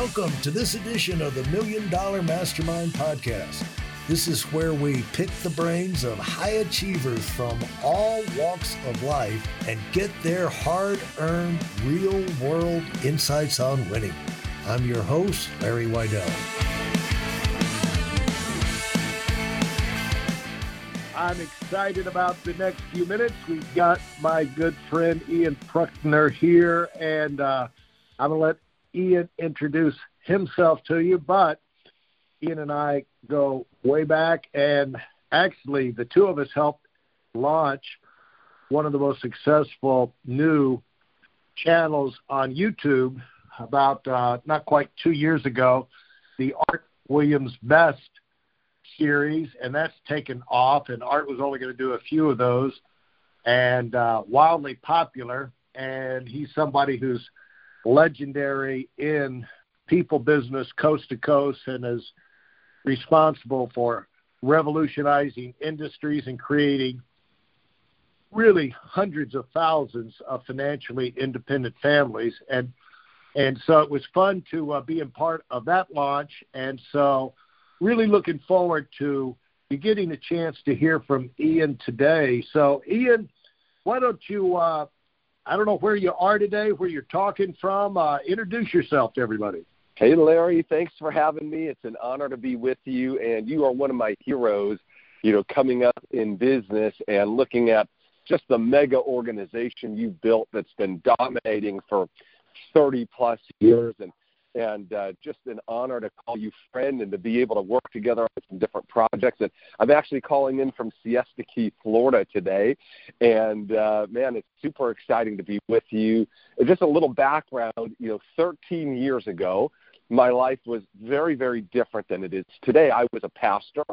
Welcome to this edition of the Million Dollar Mastermind Podcast. This is where we pick the brains of high achievers from all walks of life and get their hard earned, real world insights on winning. I'm your host, Larry Weidel. I'm excited about the next few minutes. We've got my good friend Ian Prukner here, and uh, I'm going to let Ian introduce himself to you. But Ian and I go way back, and actually, the two of us helped launch one of the most successful new channels on YouTube about uh, not quite two years ago, the Art Williams Best series, and that's taken off. And Art was only going to do a few of those, and uh, wildly popular. And he's somebody who's legendary in people business coast to coast and is responsible for revolutionizing industries and creating really hundreds of thousands of financially independent families. And and so it was fun to uh, be a part of that launch. And so really looking forward to getting a chance to hear from Ian today. So Ian why don't you uh, I don't know where you are today where you're talking from. Uh, introduce yourself to everybody. Hey, Larry, thanks for having me. It's an honor to be with you, and you are one of my heroes, you know, coming up in business and looking at just the mega organization you've built that's been dominating for 30 plus years and and uh, just an honor to call you friend and to be able to work together on some different projects. And I'm actually calling in from Siesta Key, Florida today. And uh, man, it's super exciting to be with you. Just a little background, you know, 13 years ago, my life was very, very different than it is today. I was a pastor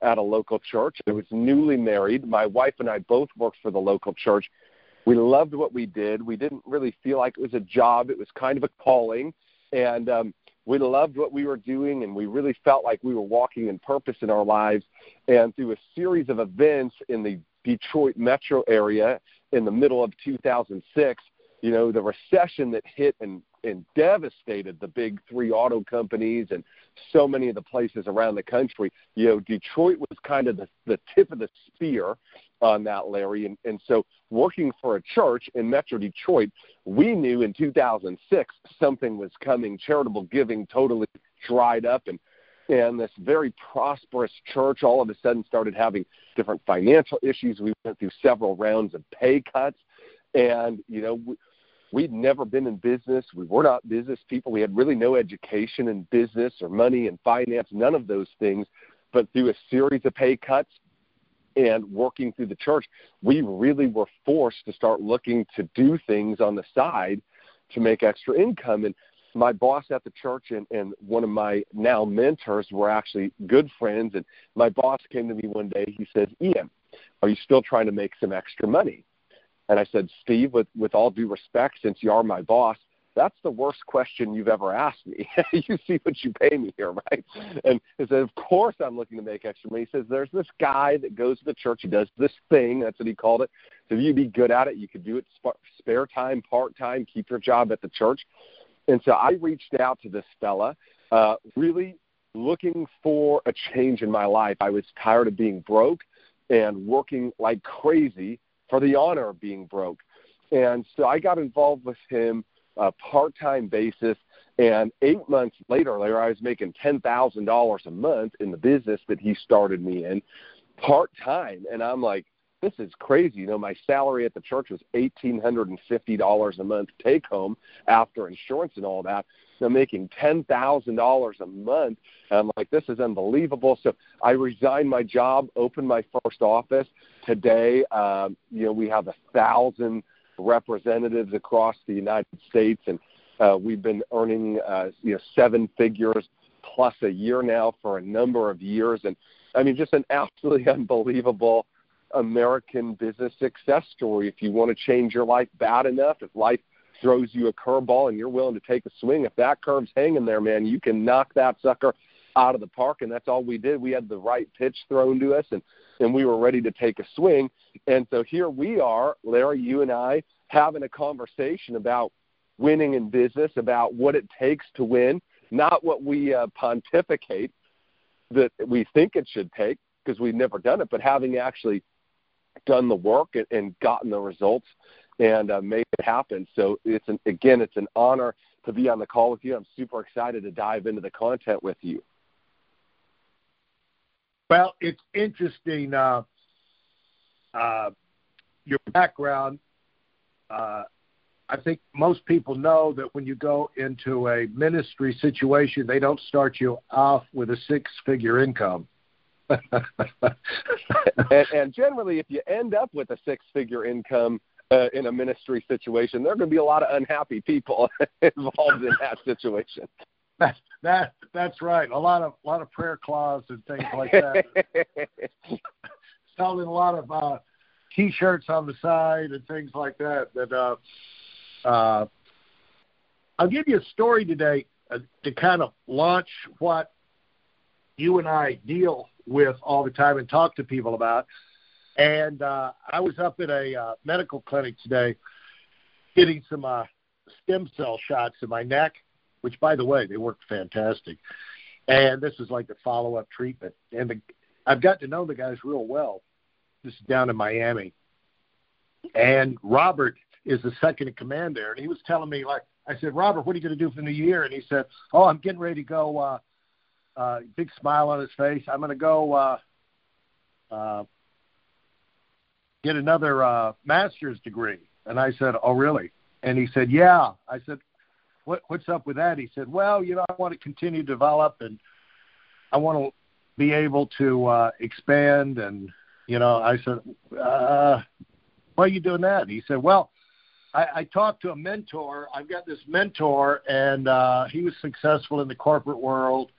at a local church. I was newly married. My wife and I both worked for the local church. We loved what we did. We didn't really feel like it was a job, it was kind of a calling. And um, we loved what we were doing, and we really felt like we were walking in purpose in our lives. And through a series of events in the Detroit metro area in the middle of 2006, you know, the recession that hit and and devastated the big three auto companies and so many of the places around the country. You know, Detroit was kind of the, the tip of the spear on that, Larry. And, and so, working for a church in Metro Detroit, we knew in 2006 something was coming. Charitable giving totally dried up, and and this very prosperous church all of a sudden started having different financial issues. We went through several rounds of pay cuts, and you know. We, We'd never been in business. We were not business people. We had really no education in business or money and finance, none of those things. But through a series of pay cuts and working through the church, we really were forced to start looking to do things on the side to make extra income. And my boss at the church and, and one of my now mentors were actually good friends. And my boss came to me one day. He said, Ian, are you still trying to make some extra money? And I said, Steve, with, with all due respect, since you are my boss, that's the worst question you've ever asked me. you see what you pay me here, right? And he said, Of course I'm looking to make extra money. He says, There's this guy that goes to the church, he does this thing, that's what he called it. So if you'd be good at it, you could do it spare time, part time, keep your job at the church. And so I reached out to this fella, uh, really looking for a change in my life. I was tired of being broke and working like crazy for the honor of being broke. And so I got involved with him a part-time basis. And eight months later, later I was making ten thousand dollars a month in the business that he started me in, part time. And I'm like, this is crazy. You know, my salary at the church was eighteen hundred and fifty dollars a month take home after insurance and all that. I'm making ten thousand dollars a month. And I'm like, this is unbelievable. So I resigned my job, opened my first office. Today, um, you know, we have a thousand representatives across the United States, and uh, we've been earning uh, you know seven figures plus a year now for a number of years. And I mean, just an absolutely unbelievable American business success story. If you want to change your life bad enough, if life throws you a curveball and you're willing to take a swing, if that curve's hanging there, man, you can knock that sucker out of the park. And that's all we did. We had the right pitch thrown to us, and and we were ready to take a swing. And so here we are, Larry, you and I, having a conversation about winning in business, about what it takes to win. not what we uh, pontificate that we think it should take because we've never done it, but having actually done the work and, and gotten the results and uh, made it happen. So it's an, again, it's an honor to be on the call with you. I'm super excited to dive into the content with you. Well, it's interesting. Uh, uh, your background. Uh, I think most people know that when you go into a ministry situation, they don't start you off with a six-figure income. and, and generally, if you end up with a six-figure income, uh, in a ministry situation, there are going to be a lot of unhappy people involved in that situation. That, that that's right. A lot of a lot of prayer claws and things like that. Selling a lot of uh, t-shirts on the side and things like that. That uh, uh, I'll give you a story today uh, to kind of launch what you and I deal with all the time and talk to people about. And uh, I was up at a uh, medical clinic today getting some uh, stem cell shots in my neck, which, by the way, they worked fantastic. And this is like the follow up treatment. And the, I've got to know the guys real well. This is down in Miami. And Robert is the second in command there. And he was telling me, like, I said, Robert, what are you going to do for the new year? And he said, Oh, I'm getting ready to go. Uh, uh, big smile on his face. I'm going to go uh, uh, get another uh, master's degree. And I said, Oh, really? And he said, Yeah. I said, what, What's up with that? He said, Well, you know, I want to continue to develop and I want to be able to uh, expand. And, you know, I said, uh, Why are you doing that? he said, Well, I, I talked to a mentor. I've got this mentor, and uh, he was successful in the corporate world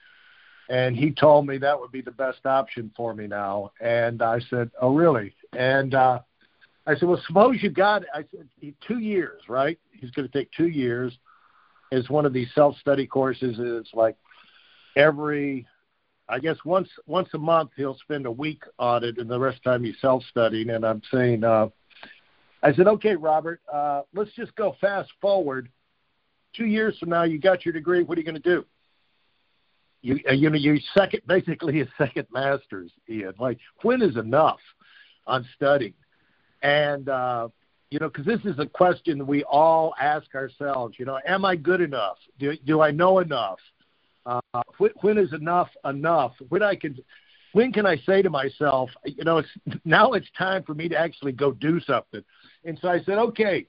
and he told me that would be the best option for me now. And I said, "Oh, really?" And uh, I said, "Well, suppose you got." It. I said, two years, right? He's going to take two years. Is one of these self-study courses. It's like every, I guess once once a month he'll spend a week on it, and the rest of the time he's self-studying. And I'm saying, uh, I said, "Okay, Robert, uh, let's just go fast forward. Two years from now, you got your degree. What are you going to do?" you you know you second basically a second masters Ian like when is enough on studying. And uh you know because this is a question we all ask ourselves you know am I good enough? Do do I know enough? Uh when, when is enough enough? When I can when can I say to myself you know it's now it's time for me to actually go do something. And so I said okay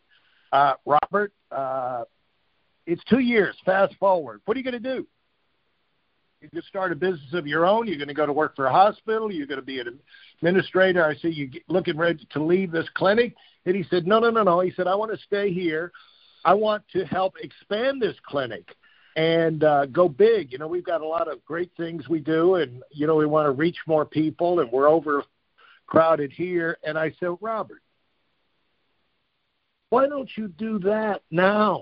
uh Robert uh it's two years. Fast forward. What are you going to do you can start a business of your own. You're going to go to work for a hospital. You're going to be an administrator. I see you looking ready to leave this clinic. And he said, No, no, no, no. He said, I want to stay here. I want to help expand this clinic and uh, go big. You know, we've got a lot of great things we do, and you know, we want to reach more people, and we're overcrowded here. And I said, Robert, why don't you do that now?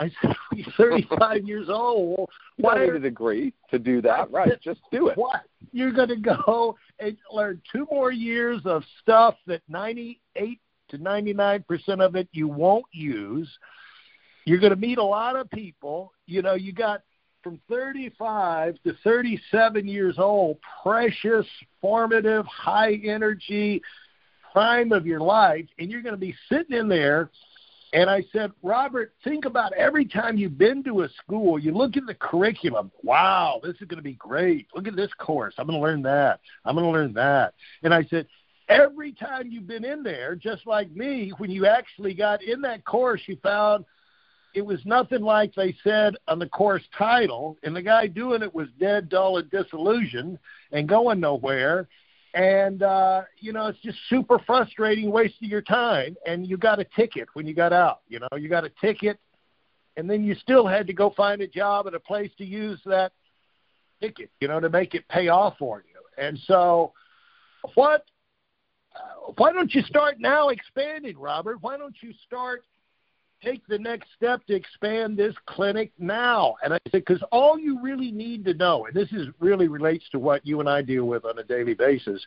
I said, he's 35 years old. Why need a degree to do that? Right, just do it. What? You're going to go and learn two more years of stuff that 98 to 99 percent of it you won't use. You're going to meet a lot of people. You know, you got from 35 to 37 years old, precious, formative, high energy, prime of your life, and you're going to be sitting in there and I said, Robert, think about every time you've been to a school, you look at the curriculum. Wow, this is going to be great. Look at this course. I'm going to learn that. I'm going to learn that. And I said, every time you've been in there, just like me, when you actually got in that course, you found it was nothing like they said on the course title, and the guy doing it was dead, dull, and disillusioned and going nowhere and uh, you know it's just super frustrating, wasting your time. And you got a ticket when you got out. You know, you got a ticket, and then you still had to go find a job at a place to use that ticket. You know, to make it pay off for you. And so, what? Uh, why don't you start now expanding, Robert? Why don't you start take the next step to expand this clinic now. And I said, because all you really need to know, and this is really relates to what you and I deal with on a daily basis.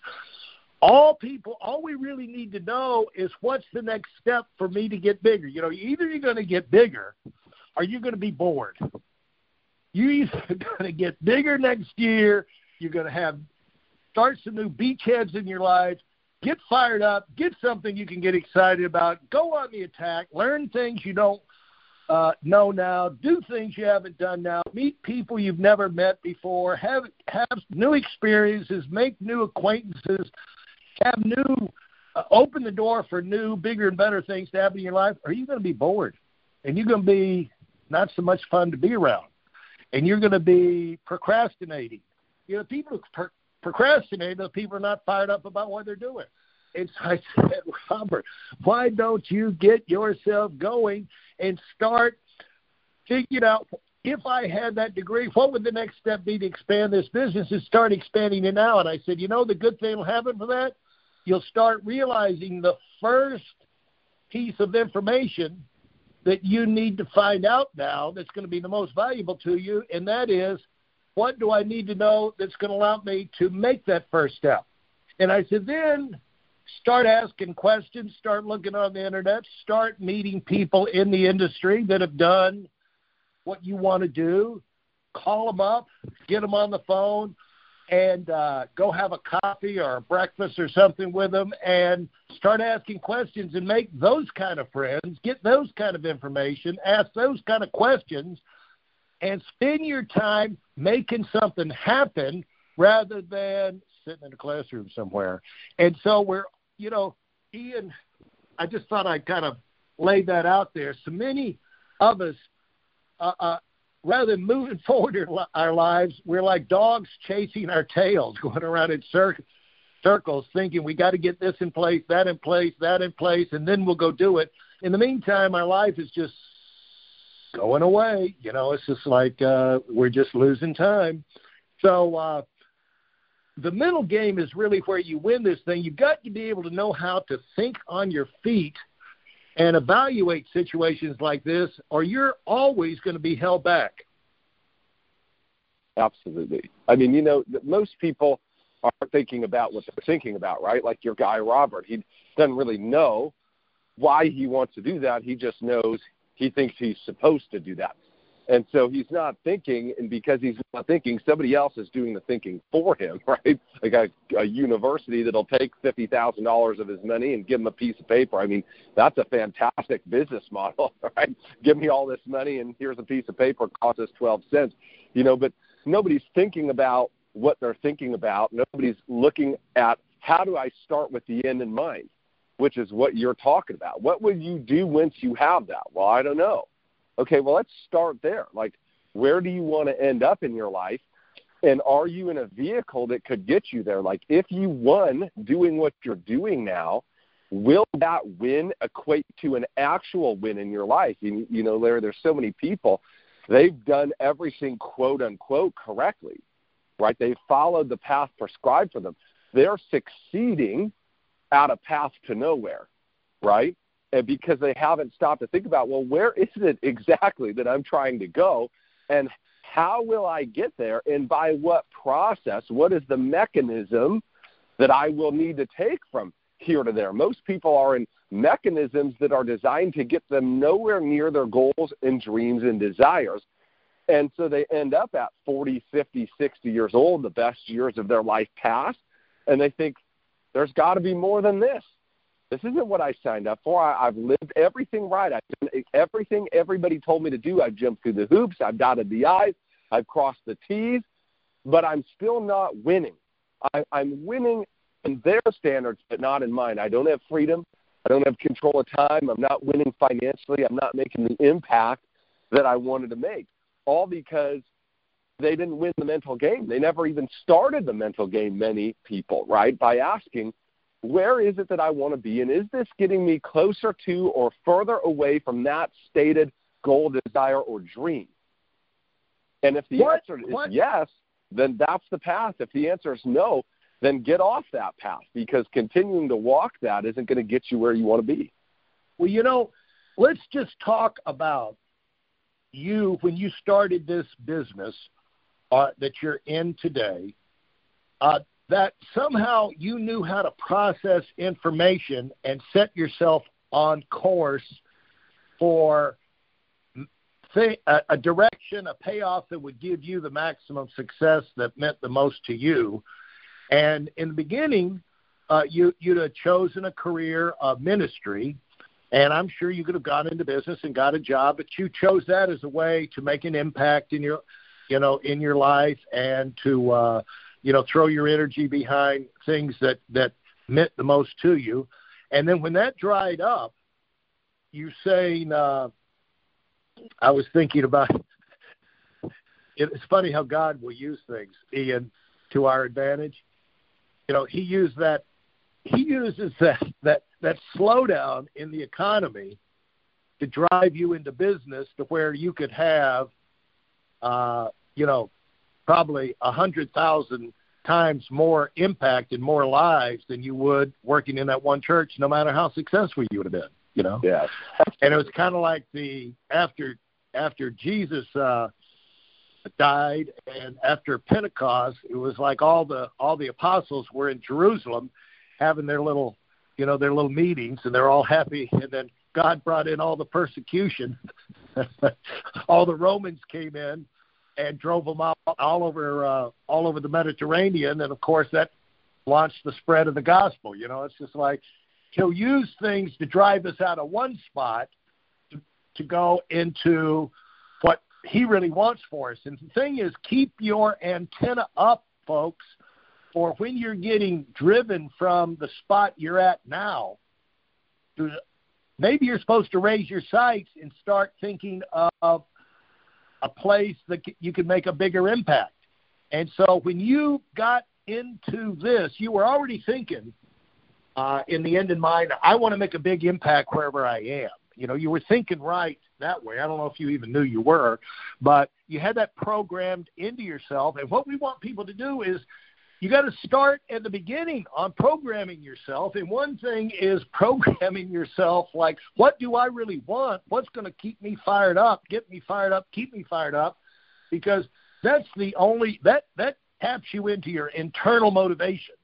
All people, all we really need to know is what's the next step for me to get bigger. You know, either you're going to get bigger, or you're going to be bored. You're either going to get bigger next year, you're going to have start some new beachheads in your life, get fired up, get something you can get excited about, go on the attack, learn things you don't uh, know now, do things you haven't done now, meet people you've never met before, have have new experiences, make new acquaintances, have new uh, open the door for new, bigger and better things to happen in your life. Are you going to be bored? And you're going to be not so much fun to be around. And you're going to be procrastinating. You know, people pro- procrastinate, those people are not fired up about what they're doing. And so I said, Robert, why don't you get yourself going and start figuring out if I had that degree, what would the next step be to expand this business and start expanding it now? And I said, you know, the good thing will happen for that, you'll start realizing the first piece of information that you need to find out now that's going to be the most valuable to you, and that is what do I need to know that's going to allow me to make that first step? And I said, then start asking questions, start looking on the internet, start meeting people in the industry that have done what you want to do. Call them up, get them on the phone, and uh, go have a coffee or a breakfast or something with them and start asking questions and make those kind of friends, get those kind of information, ask those kind of questions, and spend your time making something happen rather than sitting in a classroom somewhere. And so we're, you know, Ian, I just thought I'd kind of lay that out there. So many of us, uh, uh, rather than moving forward in our lives, we're like dogs chasing our tails, going around in cir- circles, thinking we got to get this in place, that in place, that in place, and then we'll go do it. In the meantime, our life is just going away. You know, it's just like uh, we're just losing time. So uh, the middle game is really where you win this thing. You've got to be able to know how to think on your feet and evaluate situations like this, or you're always going to be held back. Absolutely. I mean, you know, most people aren't thinking about what they're thinking about, right? Like your guy Robert, he doesn't really know why he wants to do that. He just knows he thinks he's supposed to do that. And so he's not thinking, and because he's not thinking, somebody else is doing the thinking for him, right? Like a, a university that'll take fifty thousand dollars of his money and give him a piece of paper. I mean, that's a fantastic business model, right? Give me all this money, and here's a piece of paper, costs us twelve cents, you know. But nobody's thinking about what they're thinking about. Nobody's looking at how do I start with the end in mind, which is what you're talking about. What will you do once you have that? Well, I don't know Okay, well, let's start there. Like, where do you want to end up in your life? And are you in a vehicle that could get you there? Like, if you won doing what you're doing now, will that win equate to an actual win in your life? You, you know, Larry, there's so many people, they've done everything quote unquote correctly, right? They've followed the path prescribed for them. They're succeeding at a path to nowhere, right? And because they haven't stopped to think about, well, where is it exactly that I'm trying to go? And how will I get there? And by what process? What is the mechanism that I will need to take from here to there? Most people are in mechanisms that are designed to get them nowhere near their goals and dreams and desires. And so they end up at 40, 50, 60 years old, the best years of their life past, and they think, there's got to be more than this. This isn't what I signed up for. I, I've lived everything right. I've done everything everybody told me to do. I've jumped through the hoops. I've dotted the I's. I've crossed the T's, but I'm still not winning. I, I'm winning in their standards, but not in mine. I don't have freedom. I don't have control of time. I'm not winning financially. I'm not making the impact that I wanted to make. All because they didn't win the mental game. They never even started the mental game, many people, right? By asking, where is it that I want to be? And is this getting me closer to or further away from that stated goal, desire, or dream? And if the what? answer is what? yes, then that's the path. If the answer is no, then get off that path because continuing to walk that isn't going to get you where you want to be. Well, you know, let's just talk about you when you started this business uh, that you're in today. Uh, that somehow you knew how to process information and set yourself on course for a a direction a payoff that would give you the maximum success that meant the most to you. And in the beginning, uh, you you'd have chosen a career of ministry, and I'm sure you could have gone into business and got a job, but you chose that as a way to make an impact in your, you know, in your life and to, uh, you know, throw your energy behind things that that meant the most to you. And then when that dried up, you saying, uh, I was thinking about. It's funny how God will use things, Ian, to our advantage. You know, He used that he uses that that that slowdown in the economy to drive you into business to where you could have uh you know probably a hundred thousand times more impact and more lives than you would working in that one church no matter how successful you would have been you know yeah and it was kind of like the after after jesus uh died and after pentecost it was like all the all the apostles were in jerusalem having their little, you know, their little meetings, and they're all happy. And then God brought in all the persecution. all the Romans came in and drove them all, all over uh, all over the Mediterranean, and of course that launched the spread of the gospel. You know, it's just like he'll use things to drive us out of one spot to, to go into what he really wants for us. And the thing is, keep your antenna up, folks for when you're getting driven from the spot you're at now, maybe you're supposed to raise your sights and start thinking of a place that you could make a bigger impact. And so when you got into this, you were already thinking uh, in the end in mind, I want to make a big impact wherever I am. You know, you were thinking right that way. I don't know if you even knew you were, but you had that programmed into yourself. And what we want people to do is you got to start at the beginning on programming yourself. And one thing is programming yourself like, what do I really want? What's going to keep me fired up, get me fired up, keep me fired up? Because that's the only that that taps you into your internal motivation.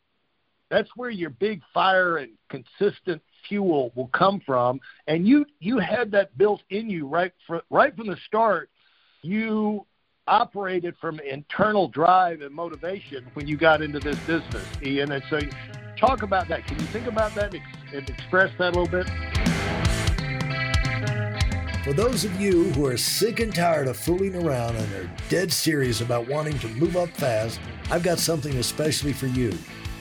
That's where your big fire and consistent fuel will come from. And you you had that built in you right from right from the start. You operated from internal drive and motivation when you got into this business, Ian. And so, talk about that. Can you think about that and express that a little bit? For those of you who are sick and tired of fooling around and are dead serious about wanting to move up fast, I've got something especially for you.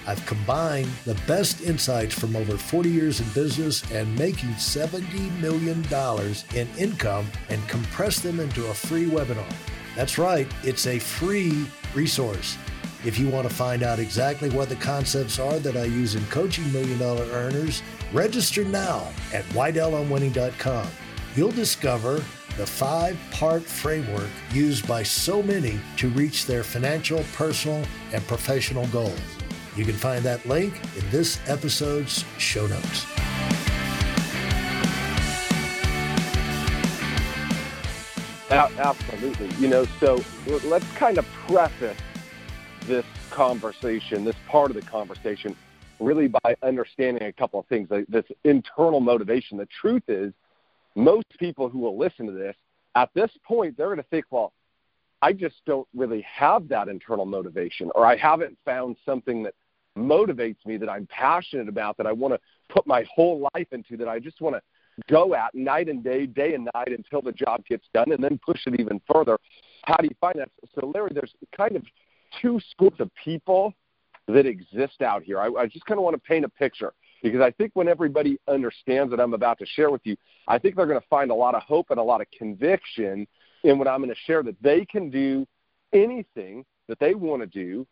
I've combined the best insights from over 40 years in business and making $70 million in income and compressed them into a free webinar. That's right, it's a free resource. If you want to find out exactly what the concepts are that I use in coaching million dollar earners, register now at WeidelOnWinning.com. You'll discover the five part framework used by so many to reach their financial, personal, and professional goals. You can find that link in this episode's show notes. Absolutely. You know, so let's kind of preface this conversation, this part of the conversation, really by understanding a couple of things. This internal motivation. The truth is, most people who will listen to this, at this point, they're going to think, well, I just don't really have that internal motivation, or I haven't found something that motivates me that I'm passionate about, that I want to put my whole life into, that I just want to go at night and day, day and night until the job gets done, and then push it even further. How do you find that? So, Larry, there's kind of two schools of people that exist out here. I, I just kind of want to paint a picture because I think when everybody understands what I'm about to share with you, I think they're going to find a lot of hope and a lot of conviction in what I'm going to share that they can do anything that they want to do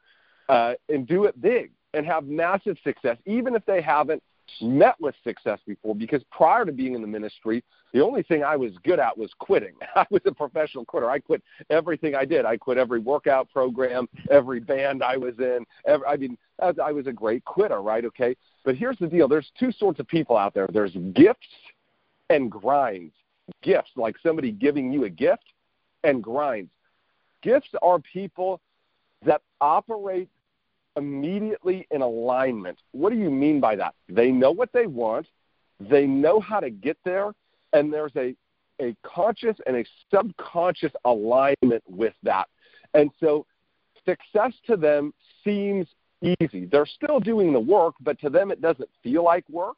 uh, and do it big and have massive success, even if they haven't met with success before because prior to being in the ministry, the only thing I was good at was quitting. I was a professional quitter. I quit everything I did. I quit every workout program, every band I was in. Every, I mean, I was a great quitter, right? Okay. But here's the deal there's two sorts of people out there there's gifts and grinds. Gifts, like somebody giving you a gift, and grinds. Gifts are people that operate immediately in alignment. What do you mean by that? They know what they want, they know how to get there, and there's a a conscious and a subconscious alignment with that. And so success to them seems easy. They're still doing the work, but to them it doesn't feel like work.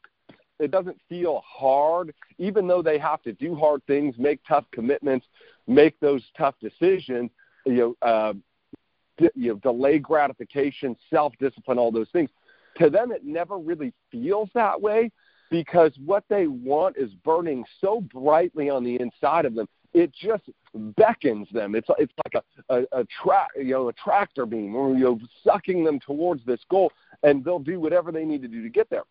It doesn't feel hard, even though they have to do hard things, make tough commitments, make those tough decisions. You know, uh, you know, delay gratification, self-discipline, all those things. To them, it never really feels that way because what they want is burning so brightly on the inside of them. It just beckons them. It's it's like a a, a tra- you know a tractor beam, or you know sucking them towards this goal, and they'll do whatever they need to do to get there.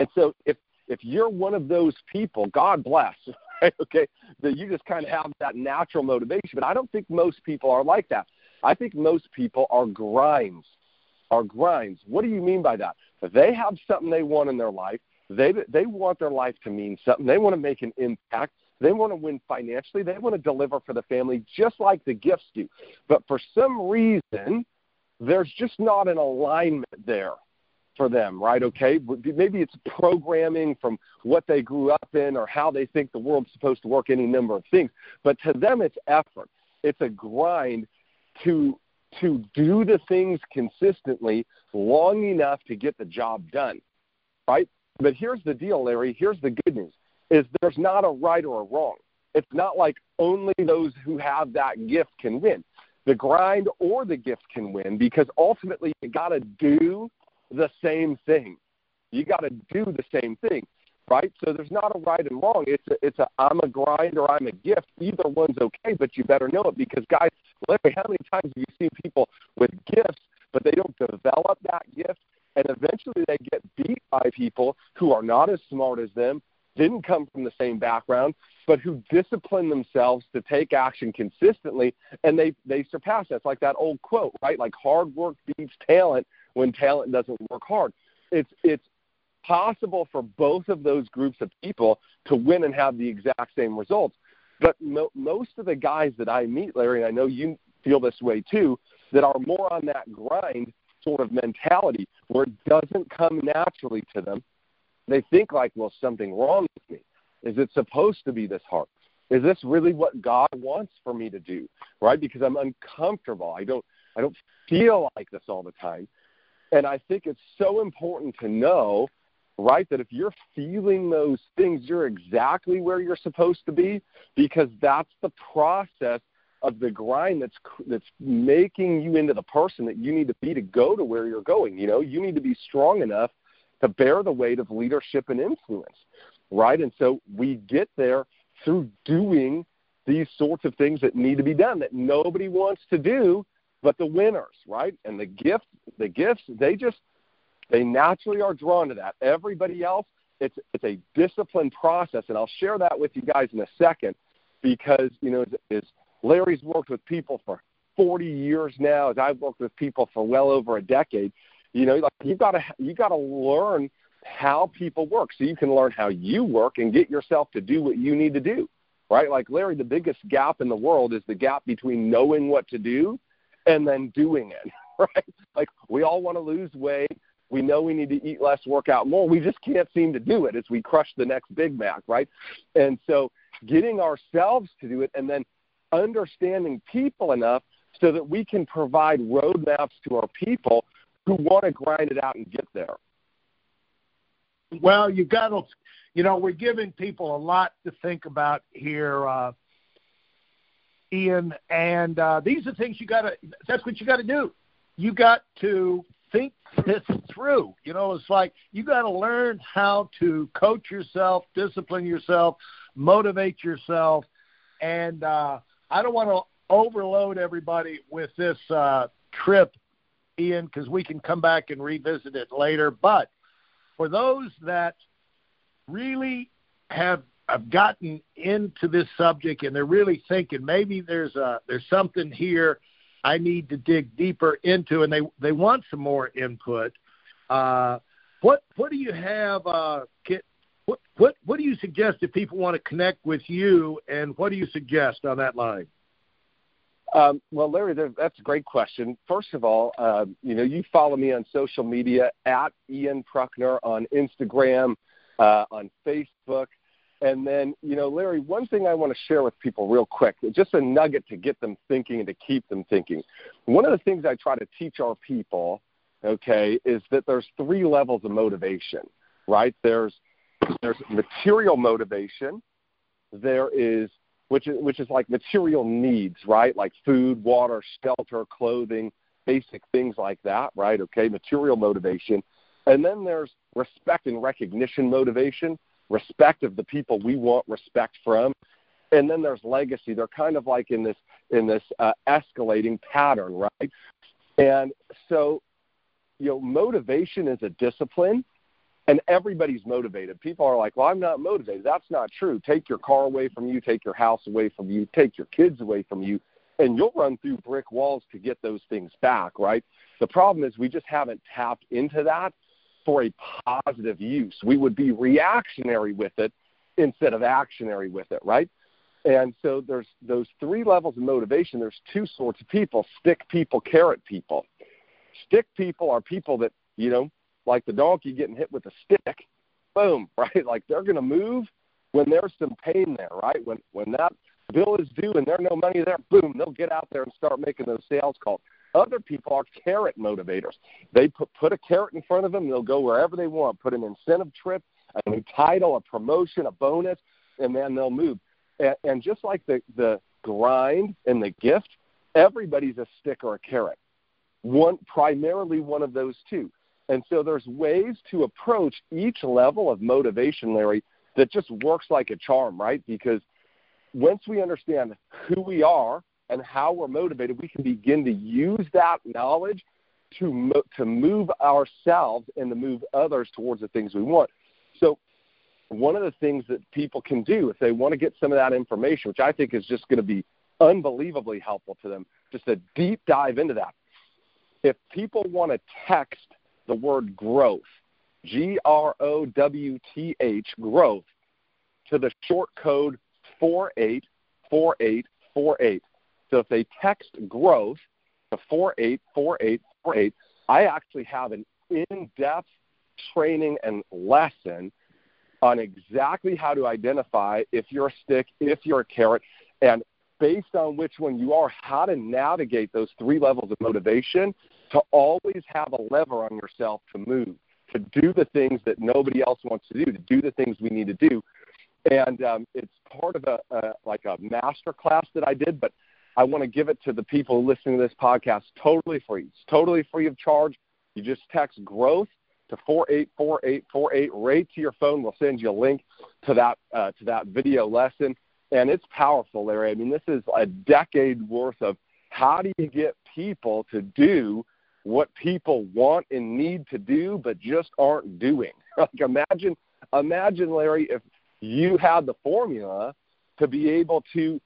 And so if if you're one of those people, God bless. Right? Okay, that you just kind of have that natural motivation. But I don't think most people are like that. I think most people are grinds. Are grinds. What do you mean by that? They have something they want in their life. They they want their life to mean something. They want to make an impact. They want to win financially. They want to deliver for the family just like the gifts do. But for some reason, there's just not an alignment there for them, right? Okay, maybe it's programming from what they grew up in or how they think the world's supposed to work, any number of things. But to them, it's effort. It's a grind to to do the things consistently long enough to get the job done, right? But here's the deal, Larry. Here's the good news: is there's not a right or a wrong. It's not like only those who have that gift can win. The grind or the gift can win because ultimately you got to do the same thing. You got to do the same thing right? So there's not a right and wrong. It's a, it's a I'm a grind or I'm a gift. Either one's okay, but you better know it because guys, Larry, how many times have you seen people with gifts, but they don't develop that gift, and eventually they get beat by people who are not as smart as them, didn't come from the same background, but who discipline themselves to take action consistently, and they they surpass. That's like that old quote, right? Like hard work beats talent when talent doesn't work hard. It's it's possible for both of those groups of people to win and have the exact same results. But mo- most of the guys that I meet, Larry, and I know you feel this way too, that are more on that grind sort of mentality where it doesn't come naturally to them. They think like, well, something wrong with me. Is it supposed to be this hard? Is this really what God wants for me to do? Right? Because I'm uncomfortable. I don't I don't feel like this all the time. And I think it's so important to know right? That if you're feeling those things, you're exactly where you're supposed to be because that's the process of the grind that's that's making you into the person that you need to be to go to where you're going. You know, you need to be strong enough to bear the weight of leadership and influence, right? And so we get there through doing these sorts of things that need to be done that nobody wants to do but the winners, right? And the gifts, the gifts, they just they naturally are drawn to that. Everybody else, it's it's a disciplined process, and I'll share that with you guys in a second, because you know, as, Larry's worked with people for 40 years now, as I've worked with people for well over a decade. You know, like you've got to you got to learn how people work, so you can learn how you work and get yourself to do what you need to do. Right? Like Larry, the biggest gap in the world is the gap between knowing what to do and then doing it. Right? Like we all want to lose weight we know we need to eat less, work out more. We just can't seem to do it as we crush the next Big Mac, right? And so getting ourselves to do it and then understanding people enough so that we can provide roadmaps to our people who want to grind it out and get there. Well, you got to, you know, we're giving people a lot to think about here, uh, Ian, and uh, these are things you got to. That's what you got to do. You got to think this through. You know, it's like you got to learn how to coach yourself, discipline yourself, motivate yourself, and uh, I don't want to overload everybody with this uh, trip, Ian, because we can come back and revisit it later. But for those that really have have gotten into this subject and they're really thinking maybe there's a there's something here I need to dig deeper into, and they they want some more input. Uh, what what do you have, uh? What what what do you suggest if people want to connect with you, and what do you suggest on that line? Um, well, Larry, that's a great question. First of all, uh, you know, you follow me on social media at Ian Prukner on Instagram, uh, on Facebook, And then, you know, Larry, one thing I want to share with people real quick, just a nugget to get them thinking and to keep them thinking. One of the things I try to teach our people, okay, is that there's three levels of motivation, right? There's there's material motivation, there is which is which is like material needs, right? Like food, water, shelter, clothing, basic things like that, right? Okay, material motivation. And then there's respect and recognition motivation, respect of the people we want respect from. And then there's legacy. They're kind of like in this in this uh, escalating pattern, right? And so, you know, motivation is a discipline, and everybody's motivated. People are like, "Well, I'm not motivated." That's not true. Take your car away from you, take your house away from you, take your kids away from you, and you'll run through brick walls to get those things back, right? The problem is we just haven't tapped into that for a positive use. We would be reactionary with it instead of actionary with it, right? And so there's those three levels of motivation. There's two sorts of people stick people, carrot people. Stick people are people that, you know, like the donkey getting hit with a stick, boom, right? Like they're going to move when there's some pain there, right? When when that bill is due and there's no money there, boom, they'll get out there and start making those sales calls. Other people are carrot motivators. They put, put a carrot in front of them, they'll go wherever they want, put an incentive trip, a new title, a promotion, a bonus, and then they'll move. And, and just like the, the grind and the gift, everybody's a stick or a carrot. One primarily one of those two. And so there's ways to approach each level of motivation, Larry, that just works like a charm, right? Because once we understand who we are and how we're motivated, we can begin to use that knowledge to mo- to move ourselves and to move others towards the things we want. So, one of the things that people can do if they want to get some of that information, which I think is just going to be unbelievably helpful to them, just a deep dive into that. If people want to text the word growth, G R O W T H, growth, to the short code 484848. So if they text growth to 484848, I actually have an in depth training and lesson on exactly how to identify if you're a stick, if you're a carrot, and based on which one you are, how to navigate those three levels of motivation to always have a lever on yourself to move, to do the things that nobody else wants to do, to do the things we need to do. And um, it's part of a, a like a master class that I did, but I want to give it to the people listening to this podcast totally free. It's totally free of charge. You just text growth to four eight four eight four eight right to your phone. We'll send you a link to that uh, to that video lesson, and it's powerful, Larry. I mean, this is a decade worth of how do you get people to do what people want and need to do, but just aren't doing. like imagine, imagine, Larry, if you had the formula to be able to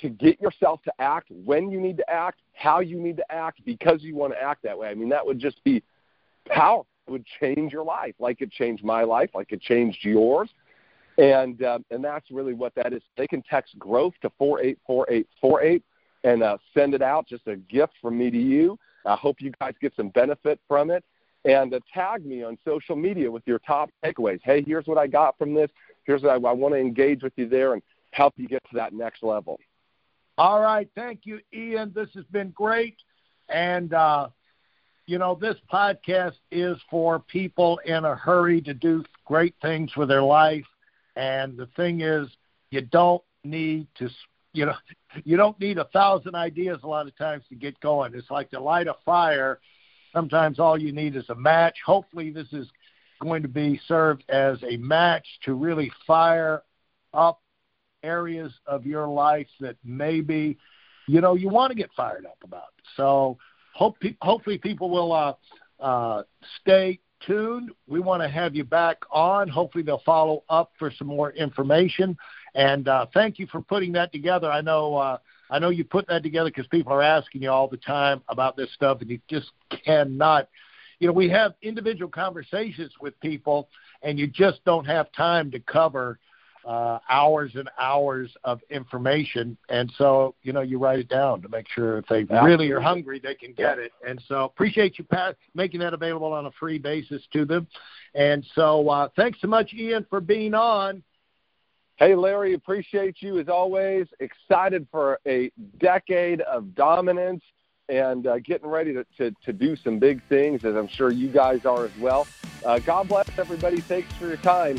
to get yourself to act when you need to act, how you need to act, because you want to act that way. I mean, that would just be powerful. It would change your life, like it changed my life, like it changed yours, and um, and that's really what that is. They can text growth to four eight four eight four eight and uh, send it out. Just a gift from me to you. I hope you guys get some benefit from it and uh, tag me on social media with your top takeaways. Hey, here's what I got from this. Here's what I, I want to engage with you there and help you get to that next level. All right. Thank you, Ian. This has been great. And, uh, you know, this podcast is for people in a hurry to do great things with their life. And the thing is, you don't need to, you know, you don't need a thousand ideas a lot of times to get going. It's like to light a fire Sometimes all you need is a match. Hopefully, this is going to be served as a match to really fire up areas of your life that maybe you know you want to get fired up about. So hope hopefully people will uh, uh, stay tuned. We want to have you back on. Hopefully they'll follow up for some more information. And uh, thank you for putting that together. I know uh, I know you put that together because people are asking you all the time about this stuff, and you just cannot. You know, we have individual conversations with people, and you just don't have time to cover uh, hours and hours of information. And so, you know, you write it down to make sure if they Absolutely. really are hungry, they can get it. And so, appreciate you Pat, making that available on a free basis to them. And so, uh, thanks so much, Ian, for being on. Hey, Larry, appreciate you as always. Excited for a decade of dominance and uh, getting ready to, to, to, do some big things, as I'm sure you guys are as well. Uh, God bless everybody. Thanks for your time.